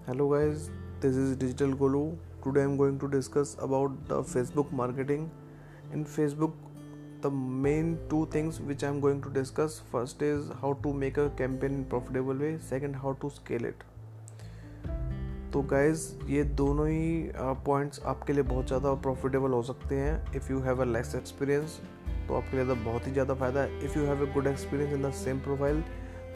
Hello guys this is digital Golu today I am going to discuss about the Facebook marketing in Facebook the main two things which I am going to discuss first is how to make a campaign in profitable way second how to scale it तो guys ये दोनों ही points uh, आपके लिए बहुत ज़्यादा profitable हो सकते हैं if you have a less experience तो आपके लिए तो बहुत ही ज़्यादा फ़ायदा है। If you have a good experience in the same profile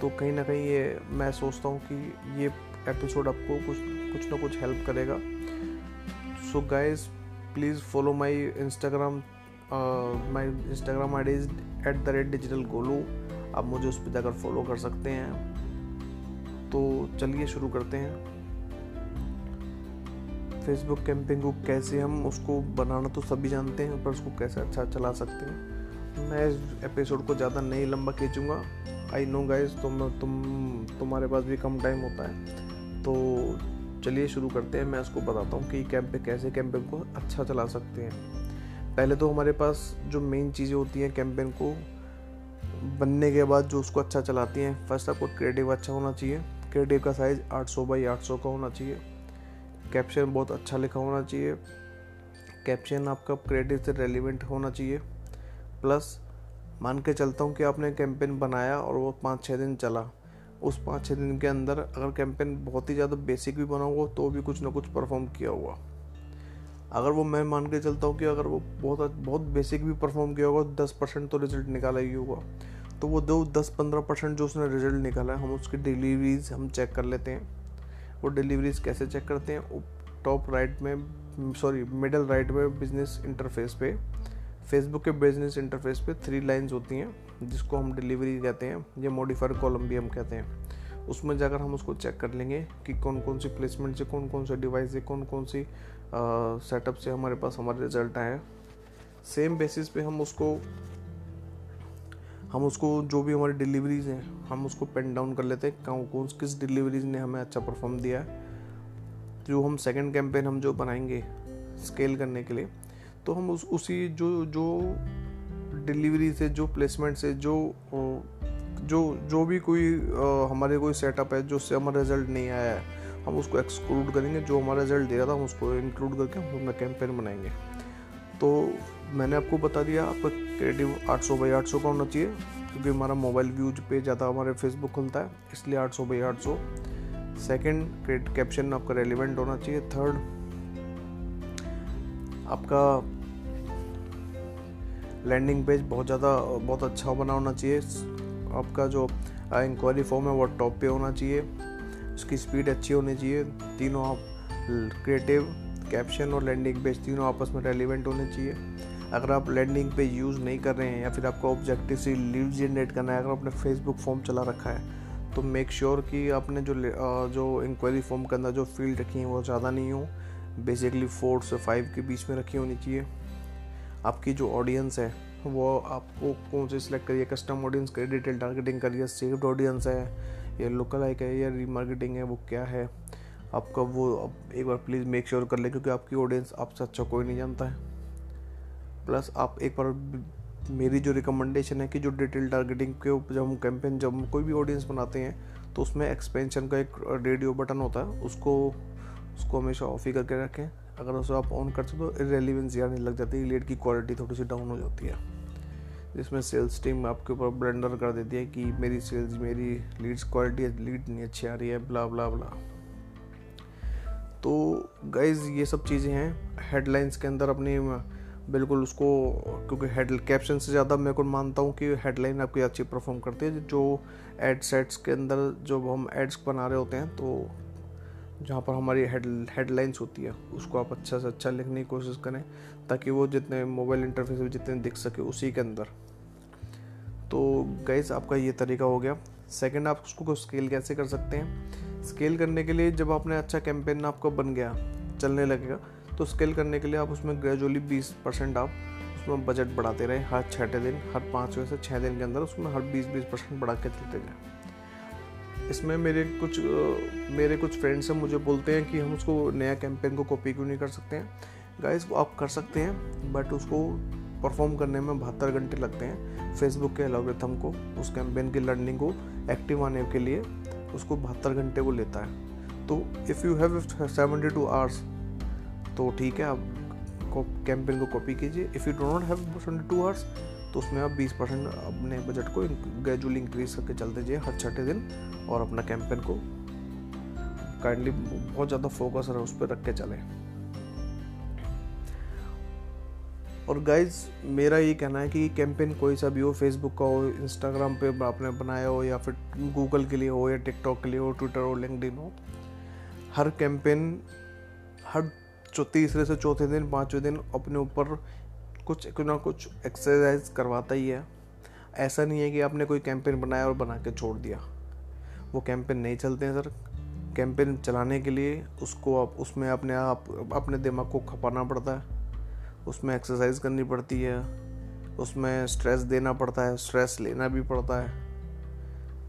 तो कहीं ना कहीं ये मैं सोचता हूँ कि ये एपिसोड आपको कुछ कुछ ना कुछ हेल्प करेगा। So guys please follow my Instagram my Instagram I D at the rate digital Golu आप मुझे उस पर जाकर फॉलो कर सकते हैं। तो चलिए शुरू करते हैं। फेसबुक कैंपिंग को कैसे हम उसको बनाना तो सभी जानते हैं, पर उसको कैसे अच्छा चला सकते हैं। मैं इस एपिसोड को ज़्यादा नहीं लंबा खींचूँगा। आई नो गाइज़ तुम तुम तुम्हारे पास भी कम टाइम होता है। तो चलिए शुरू करते हैं। मैं उसको बताता हूँ कि कैंप पे कैसे कैंपेन को अच्छा चला सकते हैं। पहले तो हमारे पास जो मेन चीज़ें होती हैं कैंपेन को बनने के बाद जो उसको अच्छा चलाती हैं फ़र्स्ट आपको क्रिएटिव अच्छा होना चाहिए। क्रिएटिव का साइज़ 800 बाई 800 का होना चाहिए। कैप्शन बहुत अच्छा लिखा होना चाहिए। कैप्शन आपका क्रिएटिव से रेलिवेंट होना चाहिए। प्लस मान के चलता हूँ कि आपने कैंपेन बनाया और वो पाँच छः दिन चला। उस पाँच छः दिन के अंदर अगर कैंपेन बहुत ही ज़्यादा बेसिक भी बना हुआ तो भी कुछ ना कुछ परफॉर्म किया हुआ। अगर वो मैं मान के चलता हूँ कि अगर वो बहुत बहुत बेसिक भी परफॉर्म किया होगा, दस परसेंट तो रिज़ल्ट निकाला ही होगा। तो वो दो दस पंद्रह परसेंट जो उसने रिज़ल्ट निकाला है, हम उसकी डिलीवरीज हम चेक कर लेते हैं। वो डिलीवरीज कैसे चेक करते हैं? टॉप राइट में सॉरी मिडल राइट में बिज़नेस इंटरफेस पे फेसबुक के बिज़नेस इंटरफेस पे थ्री लाइंस होती हैं। जिसको हम डिलीवरी कहते हैं, या मॉडिफायर कॉलम भी हम कहते हैं, उसमें जाकर हम उसको चेक कर लेंगे कि कौन कौन सी प्लेसमेंट से कौन कौन से डिवाइस से कौन कौन सी सेटअप से हमारे पास हमारे रिज़ल्ट आए सेम बेसिस पे हम उसको हम उसको जो भी हमारी डिलीवरीज हैं, हम उसको पेन डाउन कर लेते हैं कौन कौन किस डिलीवरीज ने हमें अच्छा परफॉर्म दिया है। जो हम सेकंड कैंपेन हम जो बनाएँगे स्केल करने के लिए तो हम उस, उसी जो जो डिलीवरी से, जो प्लेसमेंट से, जो जो जो भी कोई हमारे कोई सेटअप है, जो हमारा रिज़ल्ट नहीं आया है, हम उसको एक्सक्लूड करेंगे। जो हमारा रिज़ल्ट दे रहा था, हम उसको इंक्लूड करके हम अपना कैंपेन बनाएँगे। तो मैंने आपको बता दिया, आपका क्रिएटिव 800 बाई 800 का होना चाहिए, क्योंकि हमारा मोबाइल व्यूज़ पे ज़्यादा हमारे फेसबुक खुलता है, इसलिए 800 बाई 800 सेकंड कैप्शन आपका रेलिवेंट होना चाहिए। थर्ड आपका लैंडिंग पेज बहुत ज़्यादा, बहुत अच्छा बना होना चाहिए। आपका जो इंक्वायरी फॉर्म है, वो टॉप पे होना चाहिए। उसकी स्पीड अच्छी होनी चाहिए। तीनों आप क्रिएटिव कैप्शन और लैंडिंग पेज तीनों आपस में रेलिवेंट होने चाहिए। अगर आप लैंडिंग पेज यूज़ नहीं कर रहे हैं या फिर आपको ऑब्जेक्टिव से लीव जनरेट करना है, अगर आपने फेसबुक फॉर्म चला रखा है तो मेक श्योर sure कि आपने जो जो इंक्वायरी फॉर्म के अंदर जो फ़ील्ड रखी है, वो ज़्यादा नहीं हो। बेसिकली फोर से फाइव के बीच में रखी होनी चाहिए। आपकी जो ऑडियंस है, वो आपको कौन से सिलेक्ट करिए? कस्टम ऑडियंस करिए डिटेल टारगेटिंग करिए सेव्ड ऑडियंस है, या लोकल आइक है, या रीमार्केटिंग है, वो क्या है? आपका वो आप एक बार प्लीज़ मेक श्योर कर ले, क्योंकि आपकी ऑडियंस आपसे अच्छा कोई नहीं जानता है। प्लस आप एक बार मेरी जो रिकमेंडेशन है कि जो डिटेल टारगेटिंग के ऊपर जब हम कैंपेन जब हम कोई भी ऑडियंस बनाते हैं तो उसमें एक्सपेंशन का एक रेडियो बटन होता है, उसको उसको हमेशा ऑफ़ ही करके रखें। अगर उसे आप ऑन करते तो इरेलीवेंस आने लग जाती है लीड की क्वालिटी थोड़ी सी डाउन हो जाती है। जिसमें सेल्स टीम आपके ऊपर ब्लेंडर कर देती है कि मेरी सेल्स मेरी लीड्स क्वालिटी लीड नहीं अच्छी आ रही है ब्ला ब्ला ब्ला तो गाइज़ ये सब चीज़ें हैं। हेडलाइंस के अंदर अपनी, बिल्कुल उसको, क्योंकि हेड कैप्शन से ज़्यादा मैं को मानता हूँ कि हेडलाइन आपकी अच्छी परफॉर्म करती है। जो एड सेट्स के अंदर जब हम एड्स बना रहे होते हैं तो जहाँ पर हमारी हेड हेडलाइंस होती है, उसको आप अच्छा से अच्छा लिखने की कोशिश करें, ताकि वो जितने मोबाइल इंटरफेस में जितने दिख सके उसी के अंदर। तो गैस आपका ये तरीका हो गया। सेकंड आप उसको स्केल कैसे कर सकते हैं? स्केल करने के लिए जब आपने अच्छा कैंपेन आपका बन गया, चलने लगेगा तो स्केल करने के लिए आप उसमें ग्रेजुअली बीस परसेंट आप उसमें बजट बढ़ाते रहे। हर छठे दिन, हर पाँचवें से छः दिन के अंदर उसमें हर बीस बीस परसेंट बढ़ा के चलते गए इसमें मेरे कुछ मेरे कुछ फ्रेंड्स हैं, मुझे बोलते हैं कि हम उसको नया कैंपेन को कॉपी क्यों नहीं कर सकते हैं? गाइस वो आप कर सकते हैं बट उसको परफॉर्म करने में बहत्तर घंटे लगते हैं। फेसबुक के एलोग्रिथम को, उस कैंपेन की लर्निंग को एक्टिव आने के लिए उसको बहत्तर घंटे वो लेता है। तो if you have seventy two hours तो ठीक है, आप कैंपेन को कॉपी कीजिए। If you do not have seventy two hours तो उसमें आप 20 परसेंट अपने बजट को ग्रेजुअली इंक्रीज करके चलते जाइए हर छठे दिन और अपना कैंपेन को काइंडली बहुत ज़्यादा फोकस उस पर रख के चलें। और गाइज़ मेरा ये कहना है कि कैंपेन कोई सा भी हो फेसबुक का हो इंस्टाग्राम पे आपने बनाया हो या फिर गूगल के लिए हो या टिकटॉक के लिए हो ट्विटर हो लिंकडिन हो, हर कैंपेन हर तीसरे से चौथे दिन, पाँचवें दिन अपने ऊपर कुछ कुछ ना कुछ एक्सरसाइज करवाता ही है। ऐसा नहीं है कि आपने कोई कैंपेन बनाया और बना के छोड़ दिया। वो कैंपेन नहीं चलते हैं सर कैंपेन चलाने के लिए उसको आप, उसमें अपने आप, अपने दिमाग को खपाना पड़ता है। उसमें एक्सरसाइज करनी पड़ती है। उसमें स्ट्रेस देना पड़ता है स्ट्रेस लेना भी पड़ता है।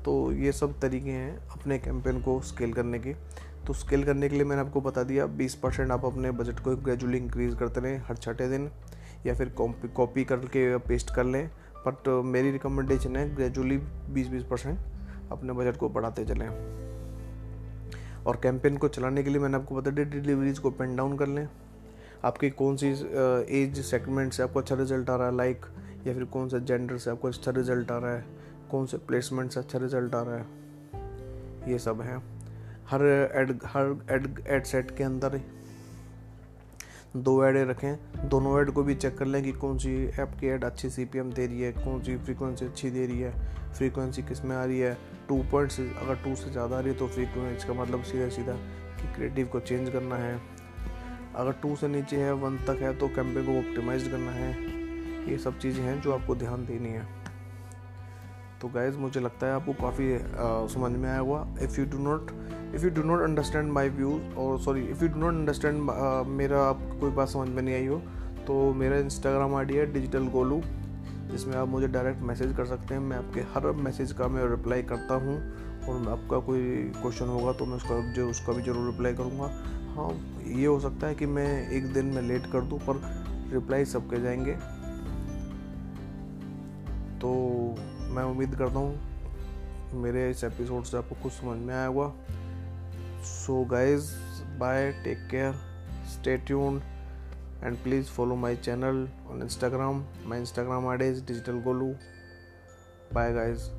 तो ये सब तरीके हैं अपने कैंपेन को स्केल करने के। तो स्केल करने के लिए मैंने आपको बता दिया 20 परसेंट आप अपने बजट को ग्रेजुअली इंक्रीज करते रहें हर छठे दिन। या फिर कॉपी करके पेस्ट कर लें। बट मेरी रिकमेंडेशन है ग्रेजुअली 20-20 परसेंट अपने बजट को बढ़ाते चलें। और कैंपेन को चलाने के लिए मैंने आपको बता दिया डिलीवरीज को पेन डाउन कर लें। आपकी कौन सी एज सेगमेंट से आपको अच्छा रिज़ल्ट आ रहा है लाइक या फिर कौन सा जेंडर से आपको अच्छा रिज़ल्ट आ रहा है, कौन से प्लेसमेंट से अच्छा रिज़ल्ट आ रहा है, ये सब है। हर एड हर एड एड सेट के अंदर दो ऐड रखें, दोनों ऐड को भी चेक कर लें कि कौन सी ऐप की ऐड अच्छी सीपीएम दे रही है, कौन सी फ्रीक्वेंसी अच्छी दे रही है फ्रीक्वेंसी किसमें आ रही है टू पॉइंट से अगर टू से ज़्यादा आ रही है तो फ्रीक्वेंसी का मतलब सीधा सीधा कि क्रिएटिव को चेंज करना है। अगर टू से नीचे है वन तक है तो कैंपेन को ऑप्टिमाइज करना है। ये सब चीज़ें हैं जो आपको ध्यान देनी है। तो गाइज़ मुझे लगता है आपको काफ़ी समझ में आया हुआ if you do not if you do not understand my views और sorry if you do not understand मेरा आपको कोई बात समझ में नहीं आई हो तो मेरा इंस्टाग्राम आईडी है डिजिटल गोलू जिसमें आप मुझे डायरेक्ट मैसेज कर सकते हैं। मैं आपके हर मैसेज का मैं रिप्लाई करता हूँ, और आपका कोई क्वेश्चन होगा तो मैं उसका जो, उसका भी ज़रूर रिप्लाई करूँगा। हाँ ये हो सकता है कि मैं एक दिन में लेट कर दूँ, पर रिप्लाई सबके जाएँगे। तो मैं उम्मीद करता हूँ, मेरे इस एपिसोड से आपको कुछ समझ में आया होगा। so guys bye. Take care. Stay tuned. And please follow my channel on instagram. My instagram ID is digital golu. Bye guys.